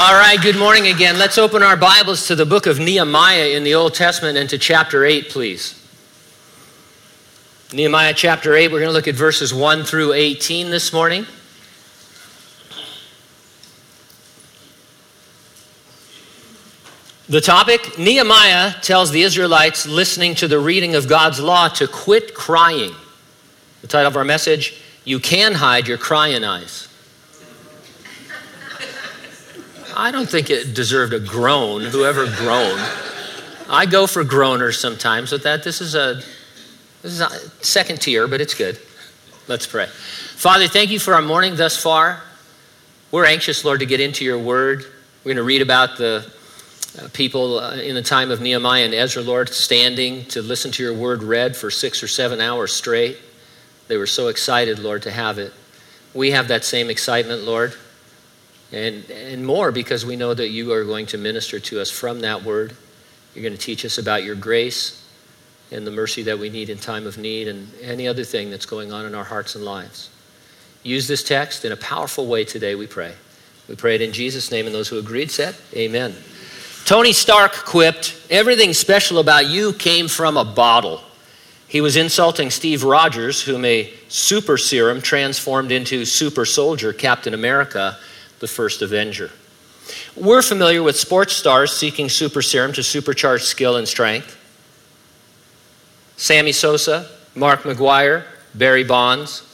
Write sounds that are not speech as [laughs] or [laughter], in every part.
All right, good morning again. Let's open our Bibles to the book of Nehemiah in the Old Testament and to chapter 8, please. Nehemiah chapter 8, we're going to look at verses 1 through 18 this morning. The topic Nehemiah tells the Israelites listening to the reading of God's law to quit crying. The title of our message You Can Hide Your Crying Eyes. I don't think it deserved a groan, whoever groaned. I go for groaners sometimes, with that this is a this is a second tier, but it's good. Let's pray. Father, thank you for our morning thus far. We're anxious, Lord, to get into your word. We're going to read about the uh, people uh, in the time of Nehemiah and Ezra, Lord, standing to listen to your word read for six or seven hours straight. They were so excited, Lord, to have it. We have that same excitement, Lord, and, and more because we know that you are going to minister to us from that word. You're going to teach us about your grace and the mercy that we need in time of need and any other thing that's going on in our hearts and lives. Use this text in a powerful way today, we pray. We pray it in Jesus' name, and those who agreed said, Amen. Tony Stark quipped, Everything special about you came from a bottle. He was insulting Steve Rogers, whom a super serum transformed into super soldier Captain America, the first Avenger. We're familiar with sports stars seeking super serum to supercharge skill and strength. Sammy Sosa, Mark McGwire, Barry Bonds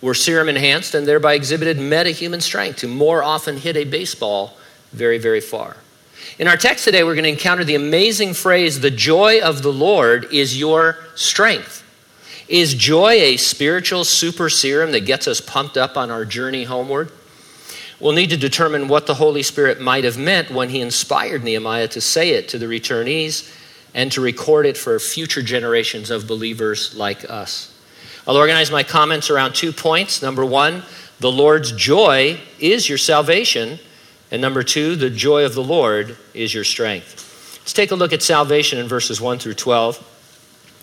were serum enhanced and thereby exhibited metahuman strength to more often hit a baseball very, very far. In our text today, we're going to encounter the amazing phrase, the joy of the Lord is your strength. Is joy a spiritual super serum that gets us pumped up on our journey homeward? We'll need to determine what the Holy Spirit might have meant when he inspired Nehemiah to say it to the returnees and to record it for future generations of believers like us. I'll organize my comments around two points. Number one, the Lord's joy is your salvation. And number two, the joy of the Lord is your strength. Let's take a look at salvation in verses 1 through 12.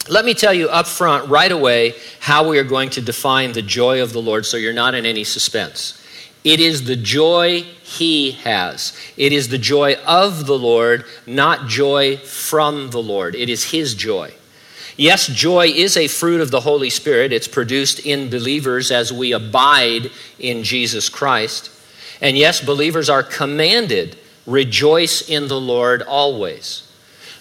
Let me tell you up front, right away, how we are going to define the joy of the Lord so you're not in any suspense. It is the joy he has. It is the joy of the Lord, not joy from the Lord. It is his joy. Yes, joy is a fruit of the Holy Spirit. It's produced in believers as we abide in Jesus Christ. And yes, believers are commanded, rejoice in the Lord always.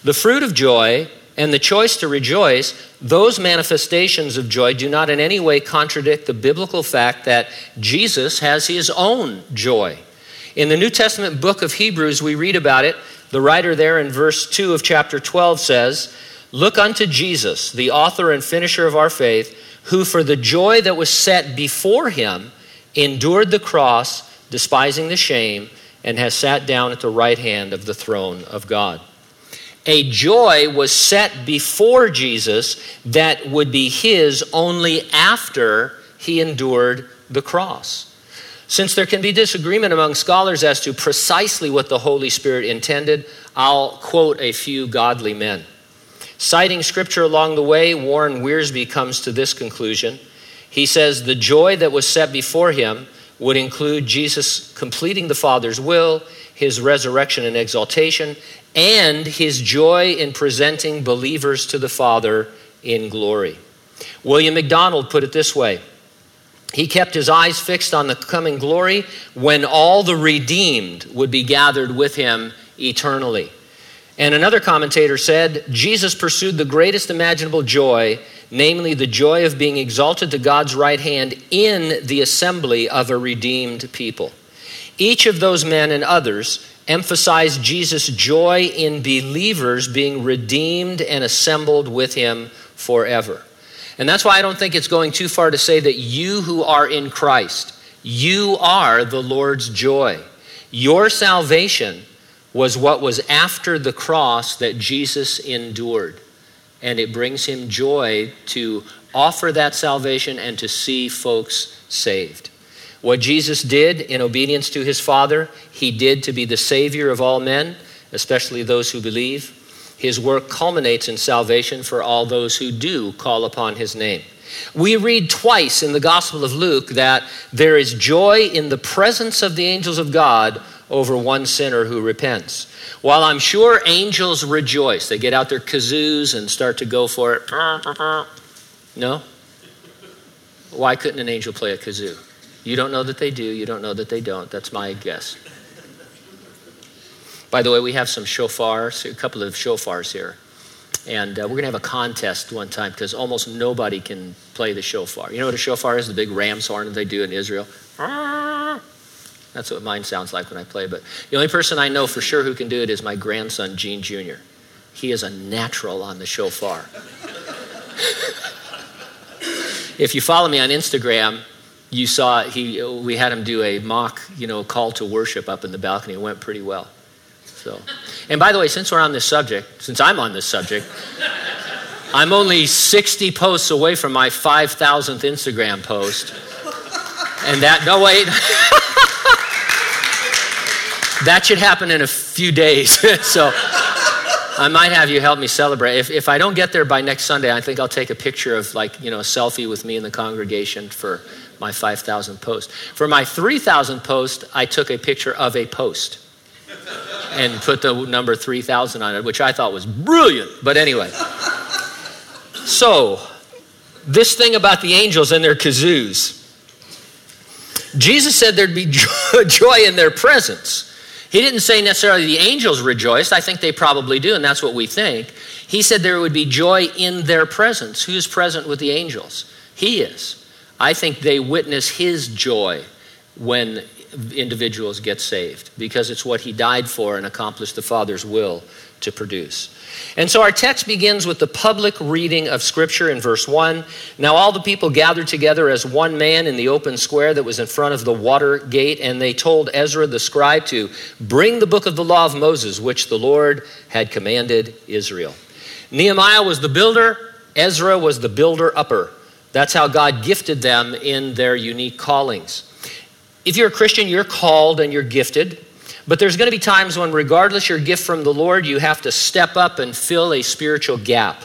The fruit of joy and the choice to rejoice, those manifestations of joy do not in any way contradict the biblical fact that Jesus has his own joy. In the New Testament book of Hebrews, we read about it. The writer there in verse 2 of chapter 12 says, Look unto Jesus, the author and finisher of our faith, who for the joy that was set before him endured the cross despising the shame, and has sat down at the right hand of the throne of God. A joy was set before Jesus that would be his only after he endured the cross. Since there can be disagreement among scholars as to precisely what the Holy Spirit intended, I'll quote a few godly men. Citing scripture along the way, Warren Wiersbe comes to this conclusion. He says, The joy that was set before him would include Jesus completing the Father's will, his resurrection and exaltation, and his joy in presenting believers to the Father in glory. William MacDonald put it this way He kept his eyes fixed on the coming glory when all the redeemed would be gathered with him eternally. And another commentator said, Jesus pursued the greatest imaginable joy namely the joy of being exalted to God's right hand in the assembly of a redeemed people. Each of those men and others emphasized Jesus' joy in believers being redeemed and assembled with him forever. And that's why I don't think it's going too far to say that you who are in Christ, you are the Lord's joy. Your salvation was what was after the cross that Jesus endured and it brings him joy to offer that salvation and to see folks saved. What Jesus did in obedience to his Father, he did to be the Savior of all men, especially those who believe. His work culminates in salvation for all those who do call upon his name. We read twice in the Gospel of Luke that there is joy in the presence of the angels of God over one sinner who repents. While I'm sure angels rejoice, they get out their kazoos and start to go for it. No? Why couldn't an angel play a kazoo? You don't know that they do, you don't know that they don't. That's my guess. By the way, we have some shofars, a couple of shofars here. And uh, we're going to have a contest one time because almost nobody can play the shofar. You know what a shofar is? The big ram's horn that they do in Israel. That's what mine sounds like when I play. But the only person I know for sure who can do it is my grandson, Gene Jr. He is a natural on the shofar. [laughs] if you follow me on Instagram, you saw he, we had him do a mock, you know, call to worship up in the balcony. It went pretty well. So, and by the way, since we're on this subject, since I'm on this subject, I'm only 60 posts away from my 5,000th Instagram post. And that, no, wait. [laughs] that should happen in a few days. [laughs] so I might have you help me celebrate. If, if I don't get there by next Sunday, I think I'll take a picture of like, you know, a selfie with me in the congregation for my 5,000 post. For my 3,000 post, I took a picture of a post and put the number 3000 on it, which I thought was brilliant. But anyway. So, this thing about the angels and their kazoos. Jesus said there'd be [laughs] joy in their presence. He didn't say necessarily the angels rejoiced. I think they probably do, and that's what we think. He said there would be joy in their presence. Who's present with the angels? He is. I think they witness his joy when individuals get saved because it's what he died for and accomplished the Father's will to produce. And so our text begins with the public reading of Scripture in verse 1. Now all the people gathered together as one man in the open square that was in front of the water gate, and they told Ezra the scribe to bring the book of the law of Moses, which the Lord had commanded Israel. Nehemiah was the builder, Ezra was the builder upper. That's how God gifted them in their unique callings. If you're a Christian, you're called and you're gifted. But there's going to be times when, regardless your gift from the Lord, you have to step up and fill a spiritual gap.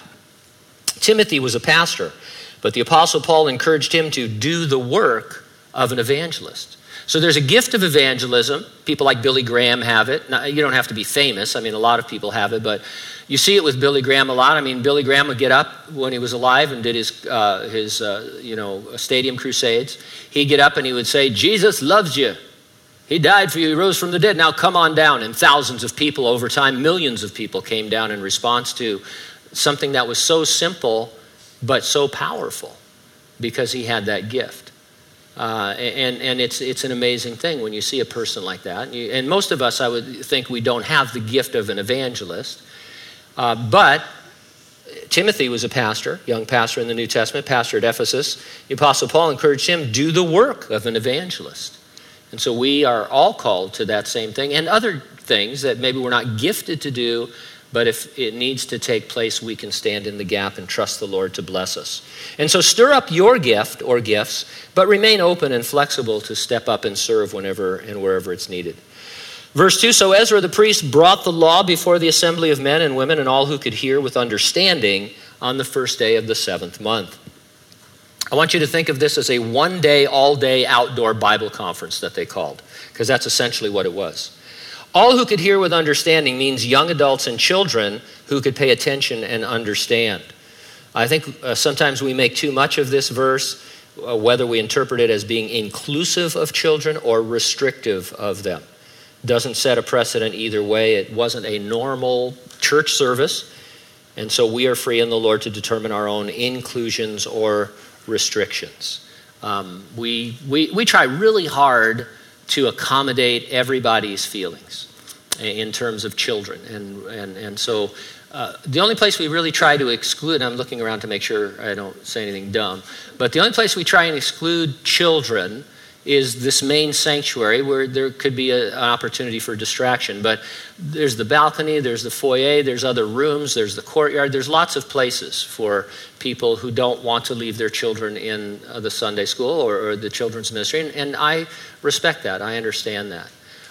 Timothy was a pastor, but the Apostle Paul encouraged him to do the work of an evangelist. So there's a gift of evangelism. People like Billy Graham have it. Now, you don't have to be famous. I mean, a lot of people have it, but you see it with Billy Graham a lot. I mean, Billy Graham would get up when he was alive and did his, uh, his uh, you know, stadium crusades. He'd get up and he would say, Jesus loves you. He died for you. He rose from the dead. Now come on down. And thousands of people over time, millions of people came down in response to something that was so simple but so powerful because he had that gift. Uh, and and it's, it's an amazing thing when you see a person like that. And, you, and most of us, I would think, we don't have the gift of an evangelist. Uh, but Timothy was a pastor, young pastor in the New Testament, pastor at Ephesus. The Apostle Paul encouraged him, do the work of an evangelist. And so we are all called to that same thing and other things that maybe we're not gifted to do, but if it needs to take place, we can stand in the gap and trust the Lord to bless us. And so stir up your gift or gifts, but remain open and flexible to step up and serve whenever and wherever it's needed. Verse 2 So Ezra the priest brought the law before the assembly of men and women and all who could hear with understanding on the first day of the seventh month. I want you to think of this as a one day, all day outdoor Bible conference that they called, because that's essentially what it was. All who could hear with understanding means young adults and children who could pay attention and understand. I think uh, sometimes we make too much of this verse, uh, whether we interpret it as being inclusive of children or restrictive of them. Doesn't set a precedent either way. It wasn't a normal church service, and so we are free in the Lord to determine our own inclusions or restrictions. Um, we, we, we try really hard to accommodate everybody's feelings in terms of children. And, and, and so uh, the only place we really try to exclude, I'm looking around to make sure I don't say anything dumb, but the only place we try and exclude children is this main sanctuary where there could be a, an opportunity for distraction. But there's the balcony, there's the foyer, there's other rooms, there's the courtyard, there's lots of places for people who don't want to leave their children in uh, the Sunday school or, or, the children's ministry. And, and, I respect that, I understand that.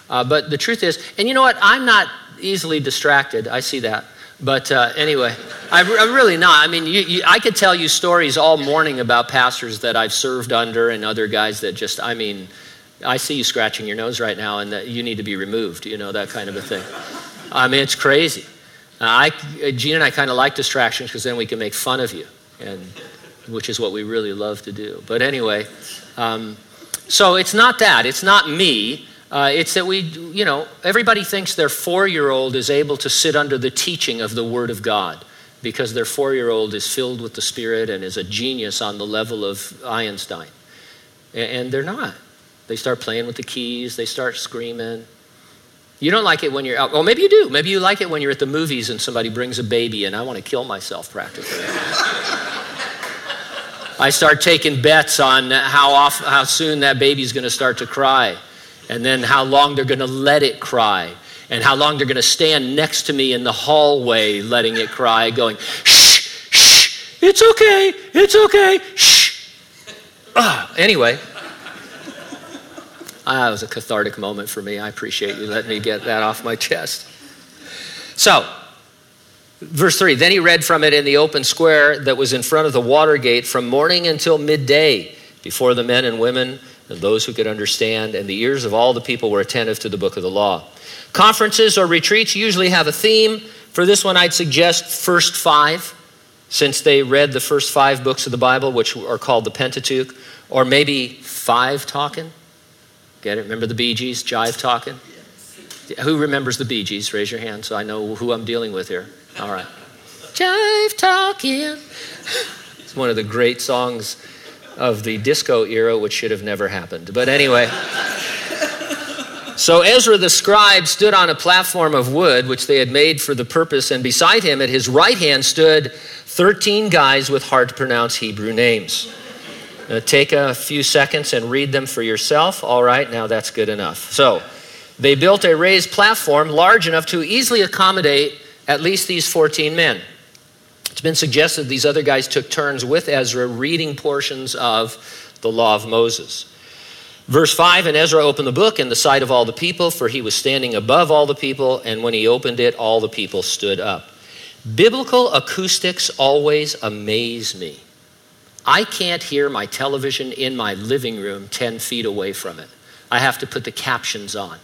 Uh, but the truth is, and you know what? I'm not easily distracted. I see that. But uh, anyway, I, am really not. I mean, you, you, I could tell you stories all morning about pastors that I've served under and other guys that just, I mean, I see you scratching your nose right now, and that you need to be removed, you know, that kind of a thing. I mean, it's crazy. I, Gene and I kind of like distractions because then we can make fun of you, and, which is what we really love to do. But anyway, um, so it's not that. It's not me. Uh, it's that we, you know, everybody thinks their four year old is able to sit under the teaching of the Word of God because their four year old is filled with the Spirit and is a genius on the level of Einstein. And they're not. They start playing with the keys, they start screaming. You don't like it when you're out. Well, maybe you do. Maybe you like it when you're at the movies and somebody brings a baby and I want to kill myself practically. [laughs] I start taking bets on how, off, how soon that baby's going to start to cry and then how long they're going to let it cry and how long they're going to stand next to me in the hallway letting it cry, going, shh, shh, it's okay, it's okay, shh. Uh, anyway, uh, that was a cathartic moment for me. I appreciate you letting me get that off my chest. So, verse 3 Then he read from it in the open square that was in front of the water gate from morning until midday before the men and women and those who could understand, and the ears of all the people were attentive to the book of the law. Conferences or retreats usually have a theme. For this one, I'd suggest first five, since they read the first five books of the Bible, which are called the Pentateuch, or maybe five talking. Get it? Remember the Bee Gees, jive talking? Who remembers the Bee Gees? Raise your hand so I know who I'm dealing with here. All right. Jive talking. [laughs] It's one of the great songs of the disco era, which should have never happened. But anyway. So Ezra the scribe stood on a platform of wood, which they had made for the purpose, and beside him at his right hand stood 13 guys with hard to pronounce Hebrew names. Uh, take a few seconds and read them for yourself. All right, now that's good enough. So they built a raised platform large enough to easily accommodate at least these 14 men. It's been suggested these other guys took turns with Ezra reading portions of the law of Moses. Verse 5 And Ezra opened the book in the sight of all the people, for he was standing above all the people, and when he opened it, all the people stood up. Biblical acoustics always amaze me. I can't hear my television in my living room 10 feet away from it. I have to put the captions on.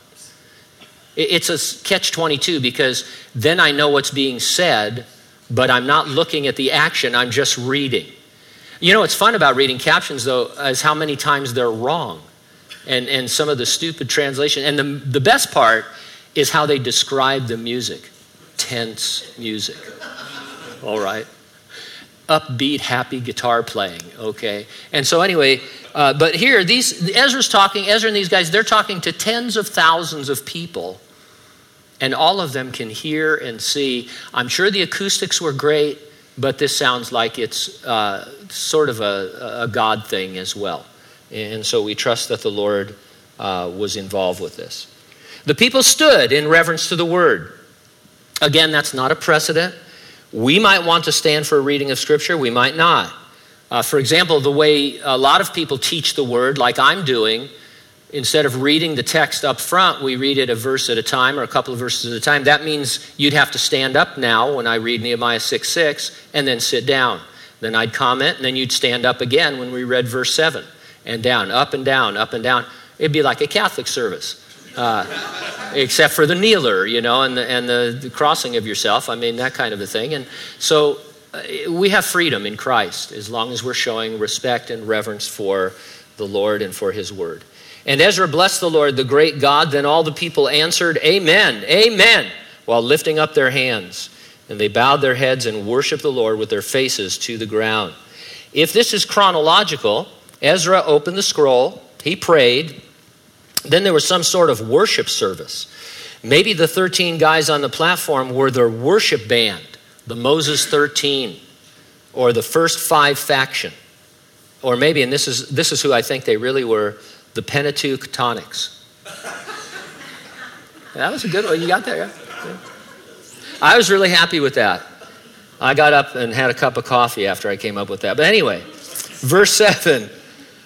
It's a catch 22 because then I know what's being said, but I'm not looking at the action, I'm just reading. You know what's fun about reading captions, though, is how many times they're wrong and, and some of the stupid translation. And the, the best part is how they describe the music tense music. All right upbeat, happy guitar playing, okay? And so, anyway, uh, but here, these, Ezra's talking, Ezra and these guys, they're talking to tens of thousands of people, and all of them can hear and see. I'm sure the acoustics were great, but this sounds like it's uh, sort of a, a, God thing as well. And so we trust that the Lord uh, was involved with this. The people stood in reverence to the word. Again, that's not a precedent. We might want to stand for a reading of Scripture, we might not. Uh, for example, the way a lot of people teach the Word, like I'm doing, instead of reading the text up front, we read it a verse at a time or a couple of verses at a time. That means you'd have to stand up now when I read Nehemiah 6 6 and then sit down. Then I'd comment, and then you'd stand up again when we read verse 7 and down, up and down, up and down. It'd be like a Catholic service. Uh, except for the kneeler, you know, and, the, and the, the, crossing of yourself. I mean, that kind of a thing. And so uh, we have freedom in Christ as long as we're showing respect and reverence for the Lord and for his word. And Ezra blessed the Lord, the great God. Then all the people answered, Amen, Amen, while lifting up their hands. And they bowed their heads and worshiped the Lord with their faces to the ground. If this is chronological, Ezra opened the scroll, he prayed, then there was some sort of worship service. Maybe the 13 guys on the platform were their worship band, the Moses 13, or the first five faction. Or maybe, and this is, this is who I think they really were, the Pentateuch Tonics. that was a good one. You got there, yeah? I was really happy with that. I got up and had a cup of coffee after I came up with that. But anyway, verse 7.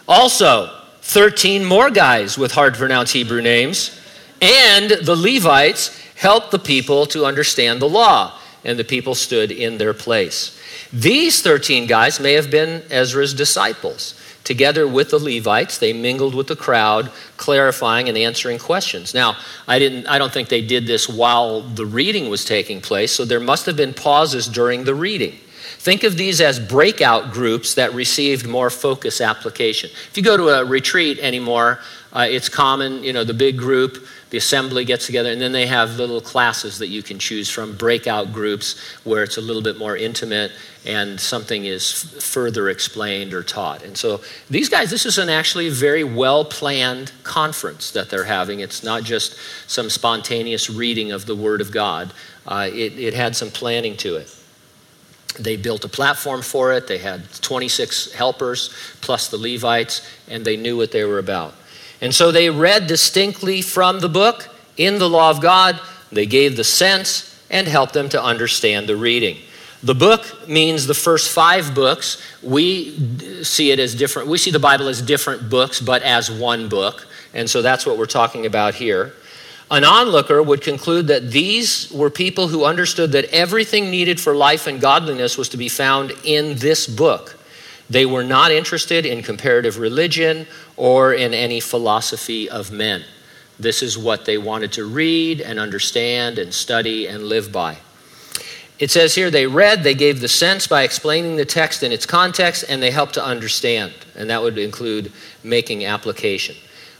Also, 13 more guys with hard to pronounce Hebrew names. And the Levites helped the people to understand the law, and the people stood in their place. These 13 guys may have been Ezra's disciples. Together with the Levites, they mingled with the crowd, clarifying and answering questions. Now, I, didn't, I don't think they did this while the reading was taking place, so there must have been pauses during the reading. Think of these as breakout groups that received more focus application. If you go to a retreat anymore, uh, it's common, you know, the big group, the assembly gets together, and then they have little classes that you can choose from, breakout groups where it's a little bit more intimate and something is f- further explained or taught. And so these guys, this is an actually very well planned conference that they're having. It's not just some spontaneous reading of the Word of God, uh, it, it had some planning to it. They built a platform for it. They had 26 helpers plus the Levites, and they knew what they were about. And so they read distinctly from the book in the law of God. They gave the sense and helped them to understand the reading. The book means the first five books. We see it as different. We see the Bible as different books, but as one book. And so that's what we're talking about here. An onlooker would conclude that these were people who understood that everything needed for life and godliness was to be found in this book. They were not interested in comparative religion or in any philosophy of men. This is what they wanted to read and understand and study and live by. It says here they read, they gave the sense by explaining the text in its context, and they helped to understand. And that would include making application.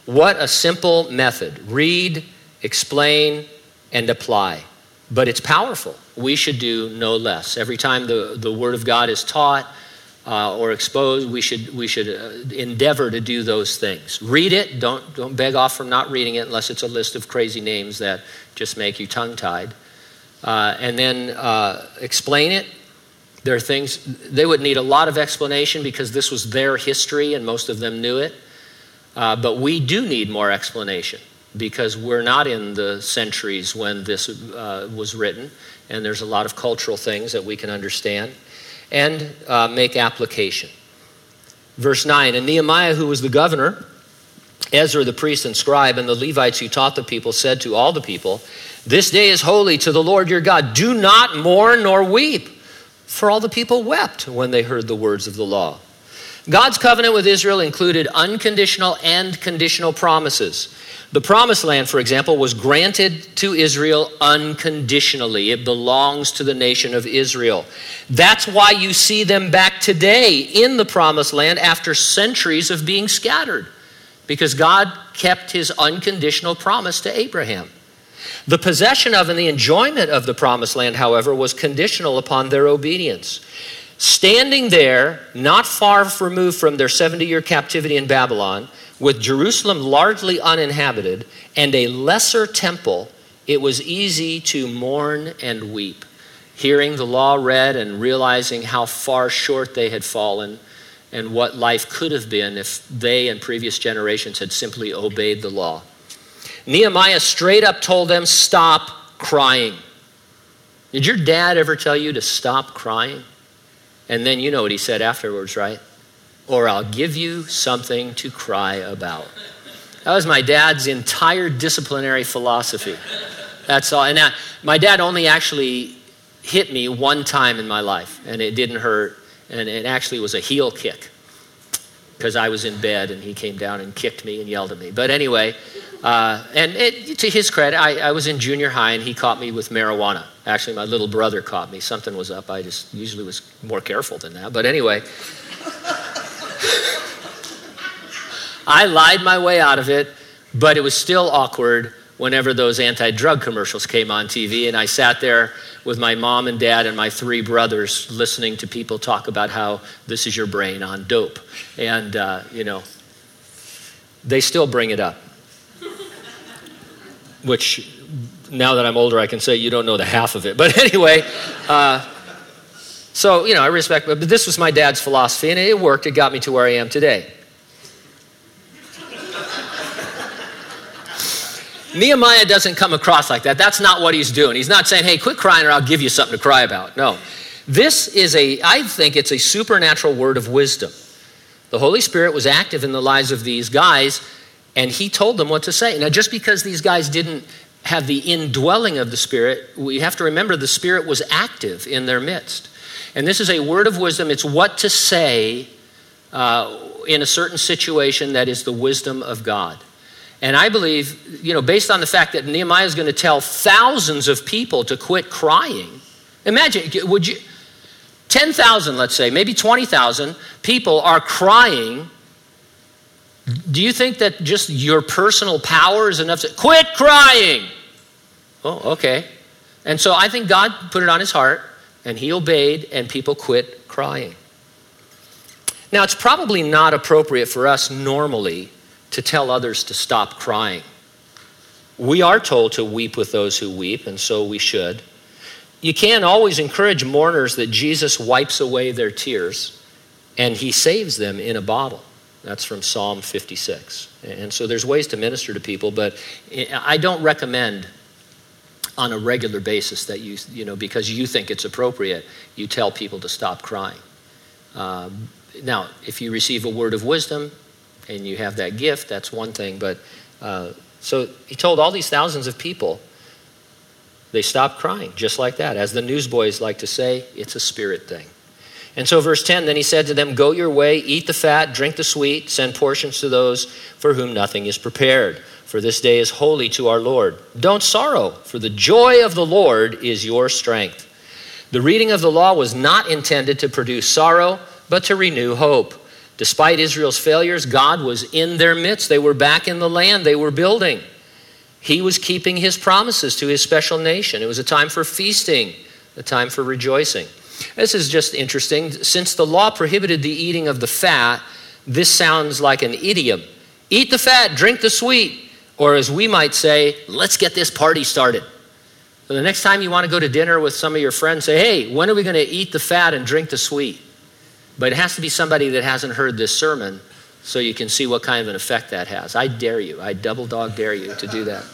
What a simple method read, explain, and apply. But it's powerful. We should do no less. Every time the, the Word of God is taught, uh, or exposed, we should, we should uh, endeavor to do those things. Read it, don't, don't beg off from not reading it unless it's a list of crazy names that just make you tongue tied. Uh, and then uh, explain it. There are things, they would need a lot of explanation because this was their history and most of them knew it. Uh, but we do need more explanation because we're not in the centuries when this uh, was written, and there's a lot of cultural things that we can understand and uh, make application. Verse 9 And Nehemiah, who was the governor, Ezra the priest and scribe, and the Levites who taught the people, said to all the people, This day is holy to the Lord your God. Do not mourn nor weep. For all the people wept when they heard the words of the law. God's covenant with Israel included unconditional and conditional promises. The promised land, for example, was granted to Israel unconditionally. It belongs to the nation of Israel. That's why you see them back today in the promised land after centuries of being scattered, because God kept his unconditional promise to Abraham. The possession of and the enjoyment of the promised land, however, was conditional upon their obedience. Standing there, not far removed from their 70 year captivity in Babylon, with Jerusalem largely uninhabited and a lesser temple, it was easy to mourn and weep. Hearing the law read and realizing how far short they had fallen and what life could have been if they and previous generations had simply obeyed the law. Nehemiah straight up told them, Stop crying. Did your dad ever tell you to stop crying? And then you know what he said afterwards, right? or I'll give you something to cry about. That was my dad's entire disciplinary philosophy. That's all. And now, my dad only actually hit me one time in my life, and it didn't hurt, and it actually was a heel kick because I was in bed and he came down and kicked me and yelled at me. But anyway, uh, and it, to his credit, I, I, was in junior high and he caught me with marijuana. Actually, my little brother caught me. Something was up. I just usually was more careful than that. But anyway, [laughs] I lied my way out of it, but it was still awkward whenever those anti drug commercials came on TV. And I sat there with my mom and dad and my three brothers listening to people talk about how this is your brain on dope. And, uh, you know, they still bring it up. Which, now that I'm older, I can say you don't know the half of it. [laughs] But anyway, uh, so, you know, I respect, but this was my dad's philosophy, and it worked. It got me to where I am today. [laughs] Nehemiah doesn't come across like that. That's not what he's doing. He's not saying, hey, quit crying or I'll give you something to cry about. No. This is a, I think it's a supernatural word of wisdom. The Holy Spirit was active in the lives of these guys, and he told them what to say. Now, just because these guys didn't have the indwelling of the Spirit, we have to remember the Spirit was active in their midst. And this is a word of wisdom. It's what to say uh, in a certain situation that is the wisdom of God. And I believe, you know, based on the fact that Nehemiah is going to tell thousands of people to quit crying. Imagine, would you, 10,000, let's say, maybe 20,000 people are crying. Do you think that just your personal power is enough to quit crying? Oh, okay. And so I think God put it on his heart and he obeyed, and people quit crying. Now, it's probably not appropriate for us normally to tell others to stop crying. We are told to weep with those who weep, and so we should. You can't always encourage mourners that Jesus wipes away their tears and he saves them in a bottle. That's from Psalm 56. And so there's ways to minister to people, but I don't recommend on a regular basis that you, you know, because you think it's appropriate, you tell people to stop crying. Um, now, if you receive a word of wisdom and you have that gift, that's one thing. But uh, so he told all these thousands of people, they stopped crying just like that. As the newsboys like to say, it's a spirit thing. And so, verse 10 then he said to them, Go your way, eat the fat, drink the sweet, send portions to those for whom nothing is prepared. For this day is holy to our Lord. Don't sorrow, for the joy of the Lord is your strength. The reading of the law was not intended to produce sorrow but to renew hope. Despite Israel's failures, God was in their midst. They were back in the land they were building. He was keeping his promises to his special nation. It was a time for feasting, a time for rejoicing. This is just interesting. Since the law prohibited the eating of the fat, this sounds like an idiom. Eat the fat, drink the sweet. Or as we might say, let's get this party started. So the next time you want to go to dinner with some of your friends, say, hey, when are we going to eat the fat and drink the sweet? But it has to be somebody that hasn't heard this sermon so you can see what kind of an effect that has. I dare you, I double dog dare you to do that.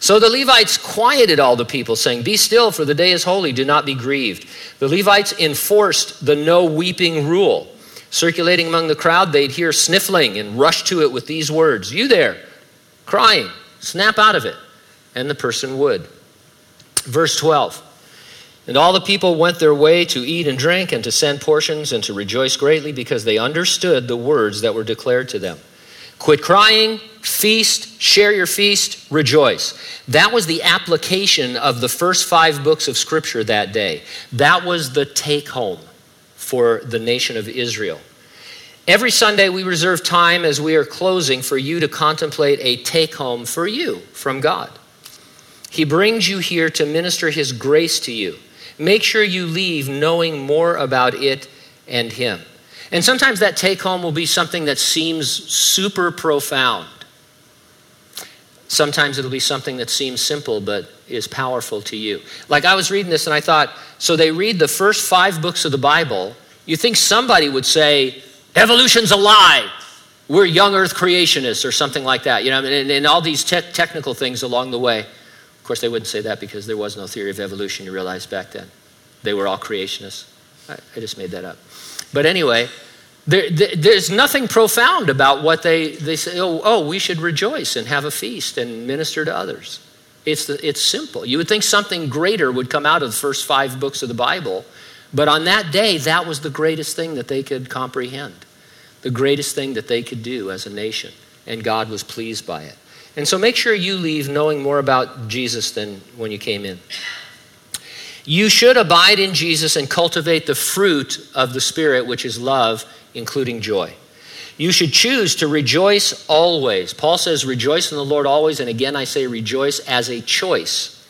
So the Levites quieted all the people, saying, Be still, for the day is holy, do not be grieved. The Levites enforced the no weeping rule. Circulating among the crowd, they'd hear sniffling and rush to it with these words You there, crying, snap out of it. And the person would. Verse 12 and all the people went their way to eat and drink and to send portions and to rejoice greatly because they understood the words that were declared to them. Quit crying, feast, share your feast, rejoice. That was the application of the first five books of Scripture that day. That was the take home for the nation of Israel. Every Sunday, we reserve time as we are closing for you to contemplate a take home for you from God. He brings you here to minister His grace to you. Make sure you leave knowing more about it and Him. And sometimes that take home will be something that seems super profound. Sometimes it'll be something that seems simple but is powerful to you. Like I was reading this and I thought, so they read the first five books of the Bible. You think somebody would say, evolution's a lie. We're young earth creationists or something like that. You know, and, and all these te- technical things along the way Of course, they wouldn't say that because there was no theory of evolution, you realize, back then. They were all creationists. I, I just made that up. But anyway, there, there, there's nothing profound about what they, they say, oh, oh, we should rejoice and have a feast and minister to others. It's, the, it's simple. You would think something greater would come out of the first five books of the Bible, but on that day, that was the greatest thing that they could comprehend, the greatest thing that they could do as a nation, and God was pleased by it. And so make sure you leave knowing more about Jesus than when you came in. You should abide in Jesus and cultivate the fruit of the Spirit, which is love, including joy. You should choose to rejoice always. Paul says, Rejoice in the Lord always. And again, I say rejoice as a choice.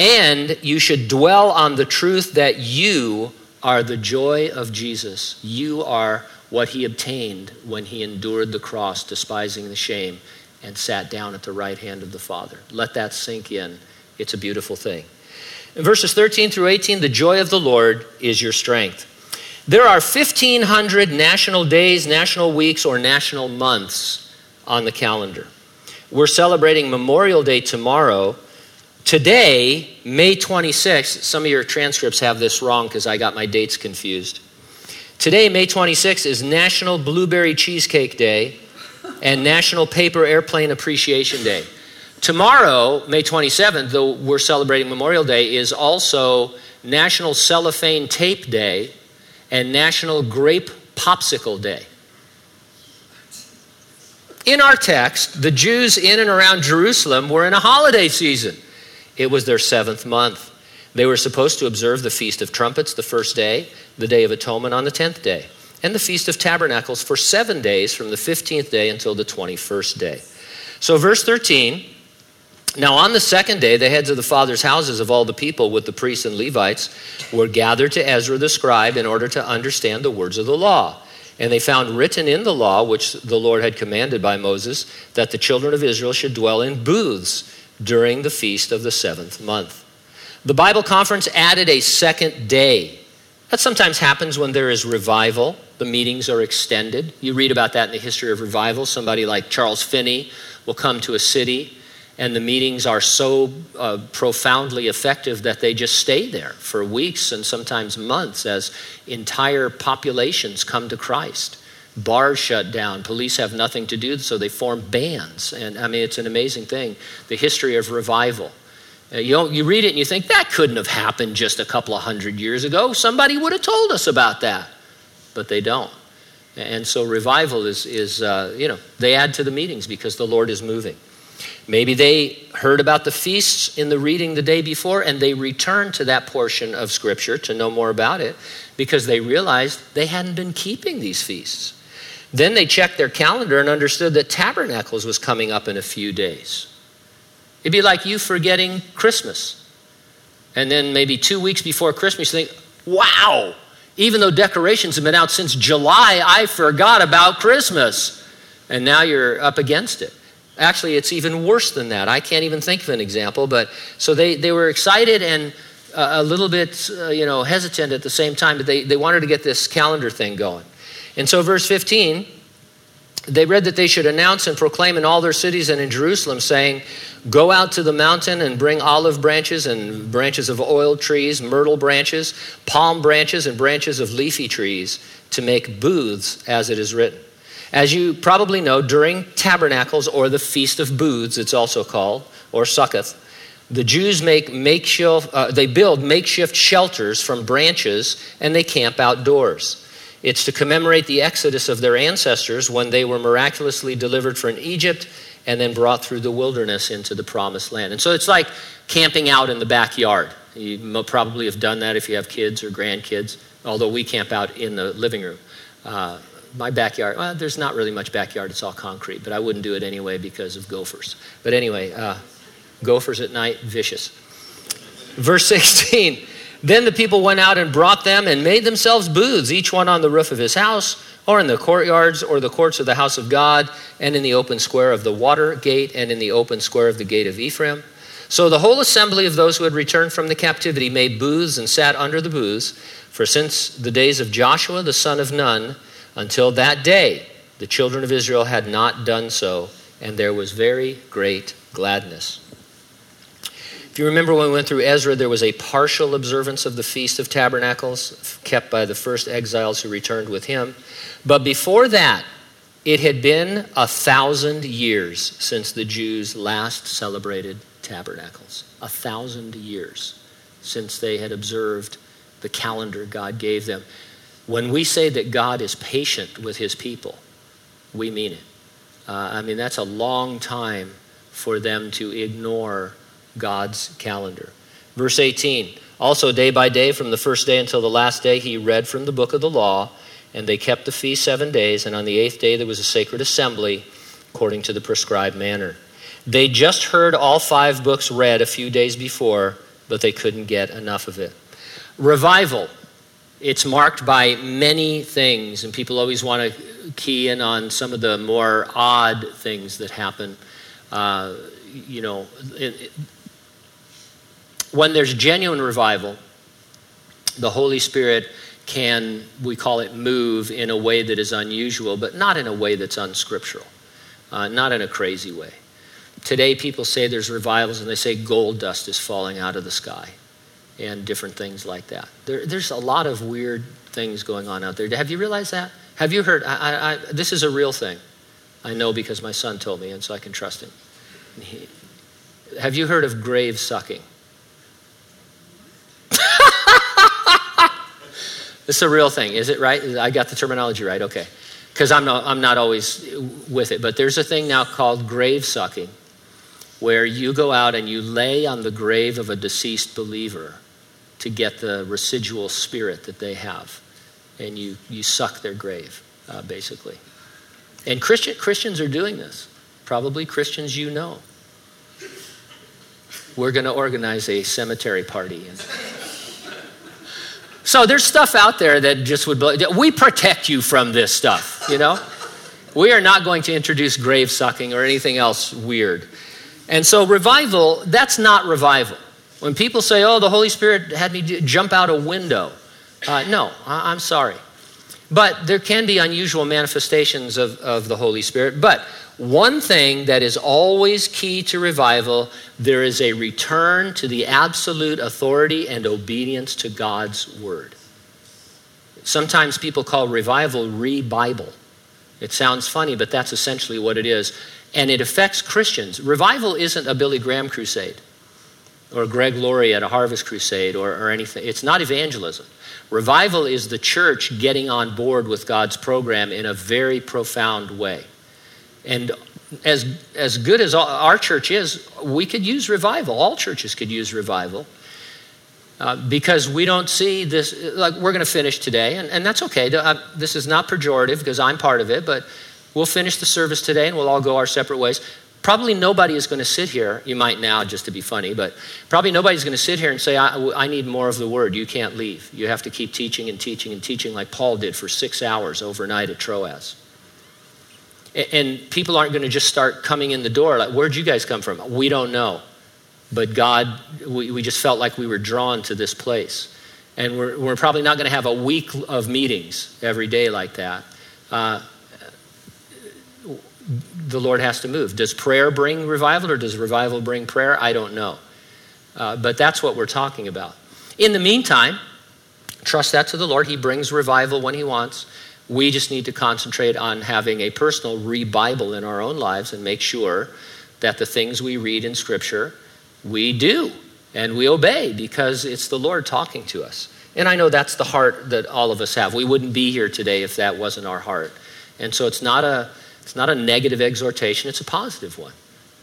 And you should dwell on the truth that you are the joy of Jesus. You are what he obtained when he endured the cross, despising the shame and sat down at the right hand of the Father. Let that sink in. It's a beautiful thing. In verses 13 through 18, the joy of the Lord is your strength. There are 1,500 national days, national weeks, or national months on the calendar. We're celebrating Memorial Day tomorrow. Today, May 26th, some of your transcripts have this wrong because I got my dates confused. Today, May 26th, is National Blueberry Cheesecake Day and National Paper Airplane Appreciation Day. Tomorrow, May 27th, though we're celebrating Memorial Day, is also National Cellophane Tape Day and National Grape Popsicle Day. In our text, the Jews in and around Jerusalem were in a holiday season. It was their seventh month. They were supposed to observe the Feast of Trumpets the first day, the Day of Atonement on the tenth day, and the Feast of Tabernacles for seven days from the 15th day until the 21st day. So, verse 13 now, on the second day, the heads of the fathers' houses of all the people, with the priests and Levites, were gathered to Ezra the scribe in order to understand the words of the law. And they found written in the law, which the Lord had commanded by Moses, that the children of Israel should dwell in booths during the feast of the seventh month. The Bible conference added a second day. That sometimes happens when there is revival. The meetings are extended. You read about that in the history of revival. Somebody like Charles Finney will come to a city and the meetings are so uh, profoundly effective that they just stay there for weeks and sometimes months as entire populations come to Christ. Bars shut down, police have nothing to do, so they form bands. And I mean, it's an amazing thing. The history of revival. Uh, you, you read it and you think that couldn't have happened just a couple of hundred years ago. Somebody would have told us about that. But they don't. And so revival is, is uh, you know, they add to the meetings because the Lord is moving. Maybe they heard about the feasts in the reading the day before and they returned to that portion of Scripture to know more about it because they realized they hadn't been keeping these feasts. Then they checked their calendar and understood that Tabernacles was coming up in a few days. It'd be like you forgetting Christmas. And then maybe two weeks before Christmas, you think, wow, even though decorations have been out since July, I forgot about Christmas. And now you're up against it. Actually, it's even worse than that. I can't even think of an example, but so they, they were excited and uh, a little bit, uh, you know, hesitant at the same time, but they, they wanted to get this calendar thing going. And so, verse 15, they read that they should announce and proclaim in all their cities and in Jerusalem, saying, Go out to the mountain and bring olive branches and branches of oil trees, myrtle branches, palm branches, and branches of leafy trees to make booths, as it is written. As you probably know, during tabernacles or the Feast of Booths, it's also called, or Succoth, the Jews make makeshift, uh, they build makeshift shelters from branches and they camp outdoors. It's to commemorate the exodus of their ancestors when they were miraculously delivered from Egypt and then brought through the wilderness into the promised land. And so it's like camping out in the backyard. You probably have done that if you have kids or grandkids, although we camp out in the living room. Uh, my backyard, well, there's not really much backyard, it's all concrete, but I wouldn't do it anyway because of gophers. But anyway, uh, gophers at night, vicious. Verse 16 Then the people went out and brought them and made themselves booths, each one on the roof of his house, or in the courtyards, or the courts of the house of God, and in the open square of the water gate, and in the open square of the gate of Ephraim. So the whole assembly of those who had returned from the captivity made booths and sat under the booths. For since the days of Joshua the son of Nun, until that day, the children of Israel had not done so, and there was very great gladness. If you remember when we went through Ezra, there was a partial observance of the Feast of Tabernacles kept by the first exiles who returned with him. But before that, it had been a thousand years since the Jews last celebrated tabernacles. A thousand years since they had observed the calendar God gave them. When we say that God is patient with his people, we mean it. Uh, I mean, that's a long time for them to ignore God's calendar. Verse 18 Also, day by day, from the first day until the last day, he read from the book of the law, and they kept the feast seven days, and on the eighth day there was a sacred assembly according to the prescribed manner. They just heard all five books read a few days before, but they couldn't get enough of it. Revival it's marked by many things, and people always want to key in on some of the more odd things that happen. Uh, you know, it, it, when there's genuine revival, the Holy Spirit can, we call it, move in a way that is unusual, but not in a way that's unscriptural, uh, not in a crazy way. Today, people say there's revivals and they say gold dust is falling out of the sky and different things like that. There, there's a lot of weird things going on out there. Have you realized that? Have you heard? I, I, I, this is a real thing. I know because my son told me, and so I can trust him. He, have you heard of grave sucking? [laughs] It's a real thing, is it right? I got the terminology right, okay. Because I'm not, I'm not always with it. But there's a thing now called grave sucking, where you go out and you lay on the grave of a deceased believer to get the residual spirit that they have. And you, you suck their grave, uh, basically. And Christian, Christians are doing this. Probably Christians you know. We're going to organize a cemetery party. So there's stuff out there that just would, we protect you from this stuff, you know? We are not going to introduce grave sucking or anything else weird. And so revival, that's not revival. When people say, oh, the Holy Spirit had me jump out a window, uh, no, I- I'm sorry. But there can be unusual manifestations of, of the Holy Spirit. But one thing that is always key to revival there is a return to the absolute authority and obedience to God's word. Sometimes people call revival re Bible. It sounds funny, but that's essentially what it is. And it affects Christians. Revival isn't a Billy Graham crusade or Greg Laurie at a harvest crusade or, or anything. It's not evangelism. Revival is the church getting on board with God's program in a very profound way. And as, as good as our church is, we could use revival. All churches could use revival. Uh, because we don't see this, like we're going to finish today, and, and that's okay. Uh, this is not pejorative because I'm part of it, but we'll finish the service today and we'll all go our separate ways. Probably nobody is going to sit here, you might now just to be funny, but probably nobody's going to sit here and say, I, I need more of the word. You can't leave. You have to keep teaching and teaching and teaching like Paul did for six hours overnight at Troas. And people aren't going to just start coming in the door like, where'd you guys come from? We don't know. But God, we, we just felt like we were drawn to this place. And we're, we're probably not going to have a week of meetings every day like that. Uh, the Lord has to move. Does prayer bring revival or does revival bring prayer? I don't know. Uh, but that's what we're talking about. In the meantime, trust that to the Lord. He brings revival when He wants. We just need to concentrate on having a personal re-Bible in our own lives and make sure that the things we read in Scripture we do and we obey because it's the Lord talking to us. And I know that's the heart that all of us have. We wouldn't be here today if that wasn't our heart. And so it's not a it's not a negative exhortation, it's a positive one.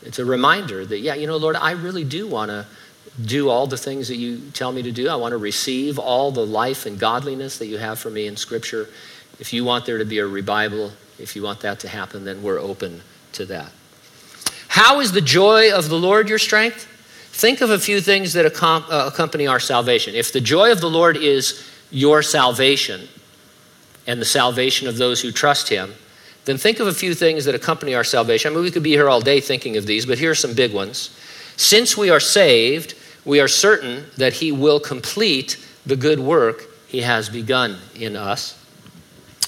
It's a reminder that yeah, you know, Lord, I really do want to do all the things that you tell me to do. I want to receive all the life and godliness that you have for me in scripture. If you want there to be a revival, if you want that to happen, then we're open to that. How is the joy of the Lord your strength? Think of a few things that uh, accompany our salvation. If the joy of the Lord is your salvation and the salvation of those who trust Him, then think of a few things that accompany our salvation. I mean, we could be here all day thinking of these, but here are some big ones. Since we are saved, we are certain that He will complete the good work He has begun in us.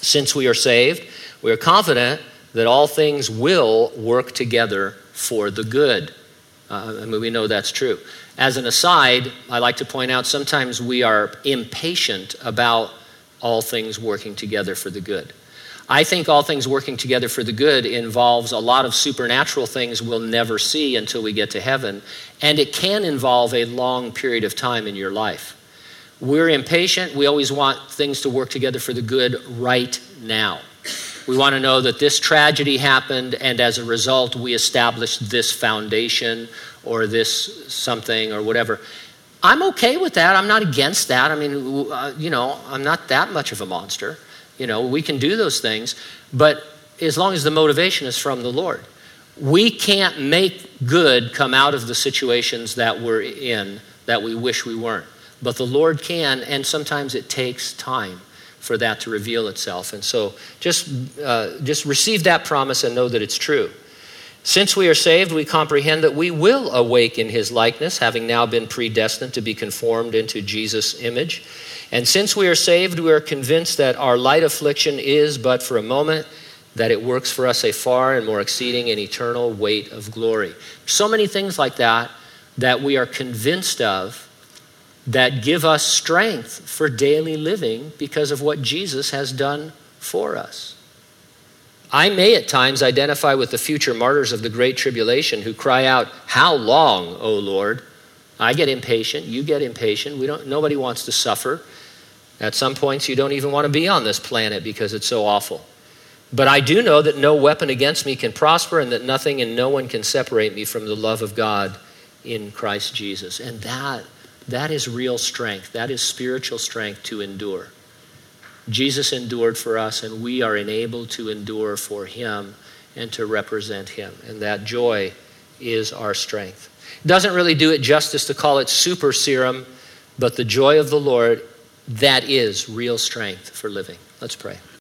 Since we are saved, we are confident that all things will work together for the good. Uh, I mean, we know that's true. As an aside, I like to point out sometimes we are impatient about all things working together for the good. I think all things working together for the good involves a lot of supernatural things we'll never see until we get to heaven, and it can involve a long period of time in your life. We're impatient. We always want things to work together for the good right now. We want to know that this tragedy happened, and as a result, we established this foundation or this something or whatever. I'm okay with that. I'm not against that. I mean, uh, you know, I'm not that much of a monster. You know, we can do those things, but as long as the motivation is from the Lord. We can't make good come out of the situations that we're in that we wish we weren't. But the Lord can, and sometimes it takes time for that to reveal itself. And so just, uh, just receive that promise and know that it's true. Since we are saved, we comprehend that we will awake in his likeness, having now been predestined to be conformed into Jesus' image. And since we are saved, we are convinced that our light affliction is but for a moment, that it works for us a far and more exceeding and eternal weight of glory. So many things like that that we are convinced of that give us strength for daily living because of what Jesus has done for us. I may at times identify with the future martyrs of the Great Tribulation who cry out, How long, O Lord? I get impatient. You get impatient. We don't, nobody wants to suffer. At some points, you don't even want to be on this planet because it's so awful. But I do know that no weapon against me can prosper and that nothing and no one can separate me from the love of God in Christ Jesus. And that, that is real strength. That is spiritual strength to endure. Jesus endured for us, and we are enabled to endure for him and to represent him. And that joy is our strength. It doesn't really do it justice to call it super serum, but the joy of the Lord, that is real strength for living. Let's pray.